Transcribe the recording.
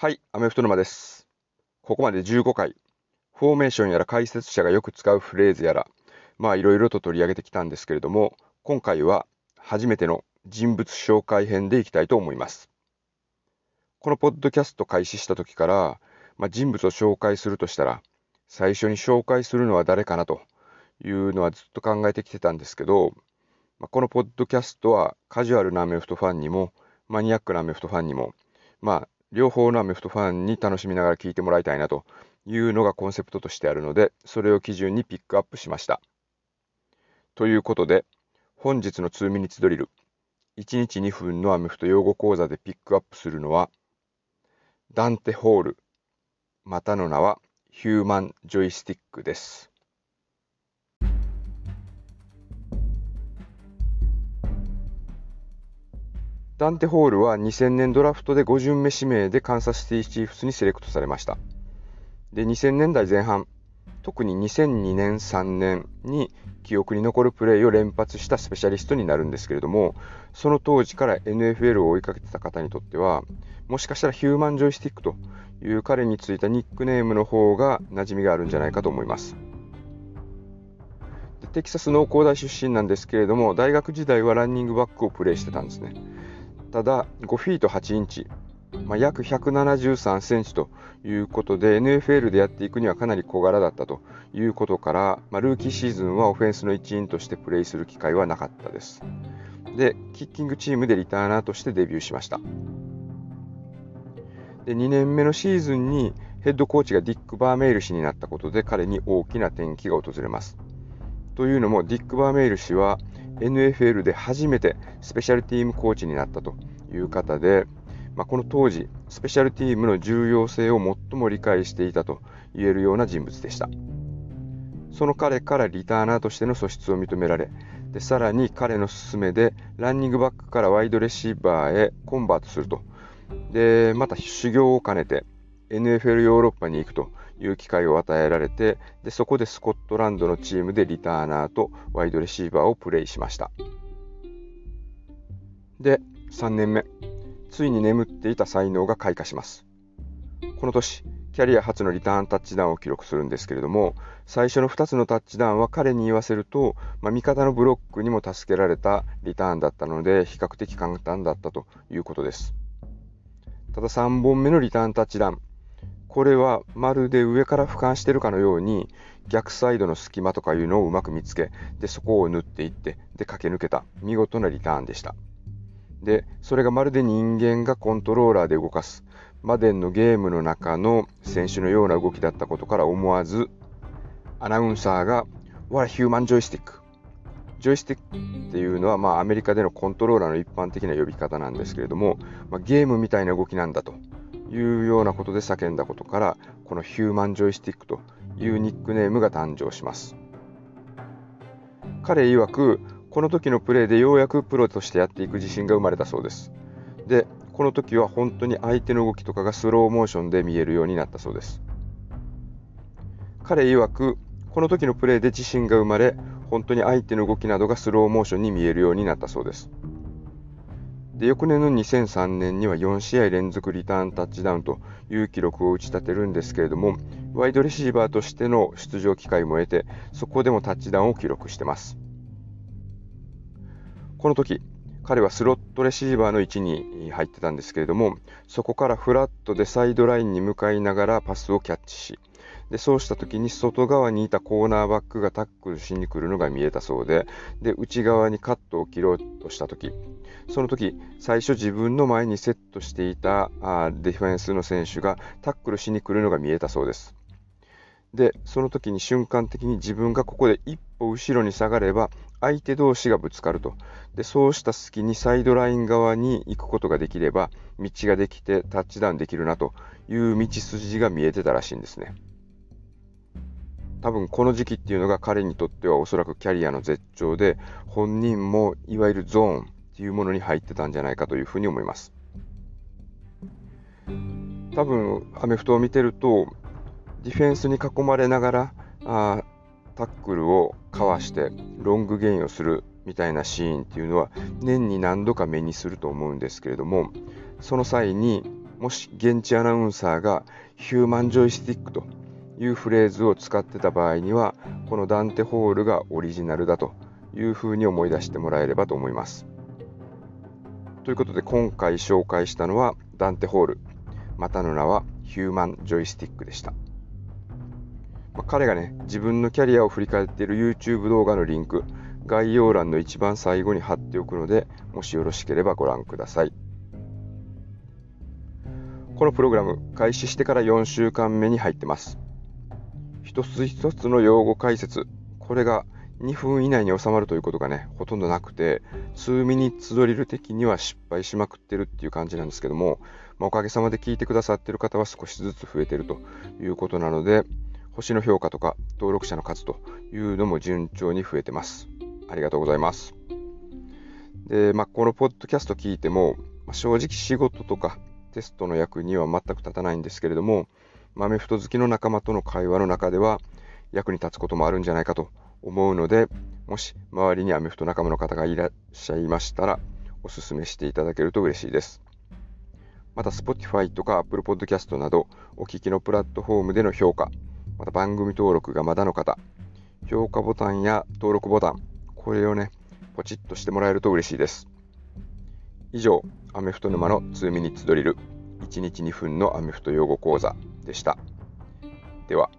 はい、アメフト沼です。ここまで15回、フォーメーションやら解説者がよく使うフレーズやら、まあいろいろと取り上げてきたんですけれども、今回は初めての人物紹介編でいきたいと思います。このポッドキャスト開始した時から、まあ、人物を紹介するとしたら、最初に紹介するのは誰かなというのはずっと考えてきてたんですけど、まあ、このポッドキャストはカジュアルなアメフトファンにも、マニアックなアメフトファンにも、まあ両方のアメフトファンに楽しみながら聞いてもらいたいなというのがコンセプトとしてあるので、それを基準にピックアップしました。ということで、本日の2ミニッツドリル、1日2分のアメフト用語講座でピックアップするのは、ダンテ・ホール、またの名はヒューマン・ジョイスティックです。ダンテ・ホールは2000年ドラフトで5巡目指名でカンサスシティ・チーフスにセレクトされました。で、2000年代前半、特に2002年、3年に記憶に残るプレーを連発したスペシャリストになるんですけれども、その当時から NFL を追いかけてた方にとっては、もしかしたらヒューマン・ジョイスティックという彼についたニックネームの方が馴染みがあるんじゃないかと思います。テキサス農工大出身なんですけれども、大学時代はランニングバックをプレーしてたんですね。ただ、5フィート8インチ、まあ、約173センチということで、NFL でやっていくにはかなり小柄だったということから、まあ、ルーキーシーズンはオフェンスの一員としてプレーする機会はなかったです。で、キッキングチームでリターナーとしてデビューしました。で、2年目のシーズンにヘッドコーチがディック・バーメイル氏になったことで彼に大きな転機が訪れます。というのも、ディック・バーメイル氏は NFL で初めてスペシャルティームコーチになったという方で、まあ、この当時、スペシャルティームの重要性を最も理解していたと言えるような人物でした。その彼からリターナーとしての素質を認められ、でさらに彼の勧めでランニングバックからワイドレシーバーへコンバートすると。で、また修行を兼ねて NFL ヨーロッパに行くという機会を与えられてで、そこでスコットランドのチームでリターナーとワイドレシーバーをプレイしました。で、3年目、ついに眠っていた才能が開花します。この年、キャリア初のリターンタッチダウンを記録するんですけれども、最初の2つのタッチダウンは彼に言わせると、まあ、味方のブロックにも助けられたリターンだったので、比較的簡単だったということです。ただ3本目のリターンタッチダウン、これはまるで上から俯瞰してるかのように逆サイドの隙間とかいうのをうまく見つけでそこを縫っていってで駆け抜けた。見事なリターンでした。でそれがまるで人間がコントローラーで動かす。マデンのゲームの中の選手のような動きだったことから思わずアナウンサーが「What a human joystick」ジョイスティックっていうのは、まあ、アメリカでのコントローラーの一般的な呼び方なんですけれども、まあ、ゲームみたいな動きなんだと。いうようなことで叫んだことから、このヒューマンジョイスティックというニックネームが誕生します。彼曰く、この時のプレーでようやくプロとしてやっていく自信が生まれたそうです。で、この時は本当に相手の動きとかがスローモーションで見えるようになったそうです。彼曰く、この時のプレーで自信が生まれ、本当に相手の動きなどがスローモーションに見えるようになったそうです。で、翌年の2003年には4試合連続リターンタッチダウンという記録を打ち立てるんですけれども、ワイドレシーバーとしての出場機会も得て、そこでもタッチダウンを記録してます。この時、彼はスロットレシーバーの位置に入ってたんですけれども、そこからフラットでサイドラインに向かいながらパスをキャッチし、でそうした時に外側にいたコーナーバックがタックルしに来るのが見えたそうで、で内側にカットを切ろうとした時、その時最初自分の前にセットしていたあディフェンスの選手がタックルしに来るのが見えたそうです。で、その時に瞬間的に自分がここで一歩後ろに下がれば相手同士がぶつかると。で、そうした隙にサイドライン側に行くことができれば道ができてタッチダウンできるなという道筋が見えてたらしいんですね。多分この時期っていうのが彼にとってはおそらくキャリアの絶頂で本人もいわゆるゾーンっていうものに入ってたんじゃないかというふうに思います。多分アメフトを見てるとディフェンスに囲まれながらあタックルをかわしてロングゲインをするみたいなシーンっていうのは年に何度か目にすると思うんですけれどもその際にもし現地アナウンサーがヒューマンジョイスティックというフレーズを使ってた場合には、このダンテホールがオリジナルだというふうに思い出してもらえればと思います。ということで今回紹介したのはダンテホール、またの名はヒューマンジョイスティックでした。まあ、彼がね、自分のキャリアを振り返っている YouTube 動画のリンク、概要欄の一番最後に貼っておくので、もしよろしければご覧ください。このプログラム、開始してから4週間目に入ってます。一つ一つの用語解説、これが2分以内に収まるということがね、ほとんどなくて、2ミニッツドリル的には失敗しまくってるっていう感じなんですけども、まあ、おかげさまで聞いてくださってる方は少しずつ増えてるということなので、星の評価とか登録者の数というのも順調に増えてます。ありがとうございます。で、まあ、このポッドキャスト聞いても、まあ、正直仕事とかテストの役には全く立たないんですけれども、豆太好きの仲間との会話の中では役に立つこともあるんじゃないかと思うので、もし周りにアメフト仲間の方がいらっしゃいましたら、お勧めしていただけると嬉しいです。また、Spotify とか Apple Podcast など、お聞きのプラットフォームでの評価、また番組登録がまだの方、評価ボタンや登録ボタン、これをね、ポチッとしてもらえると嬉しいです。以上、アメフト沼の2ミニッツドリル、1日2分のアメフト用語講座でした。では。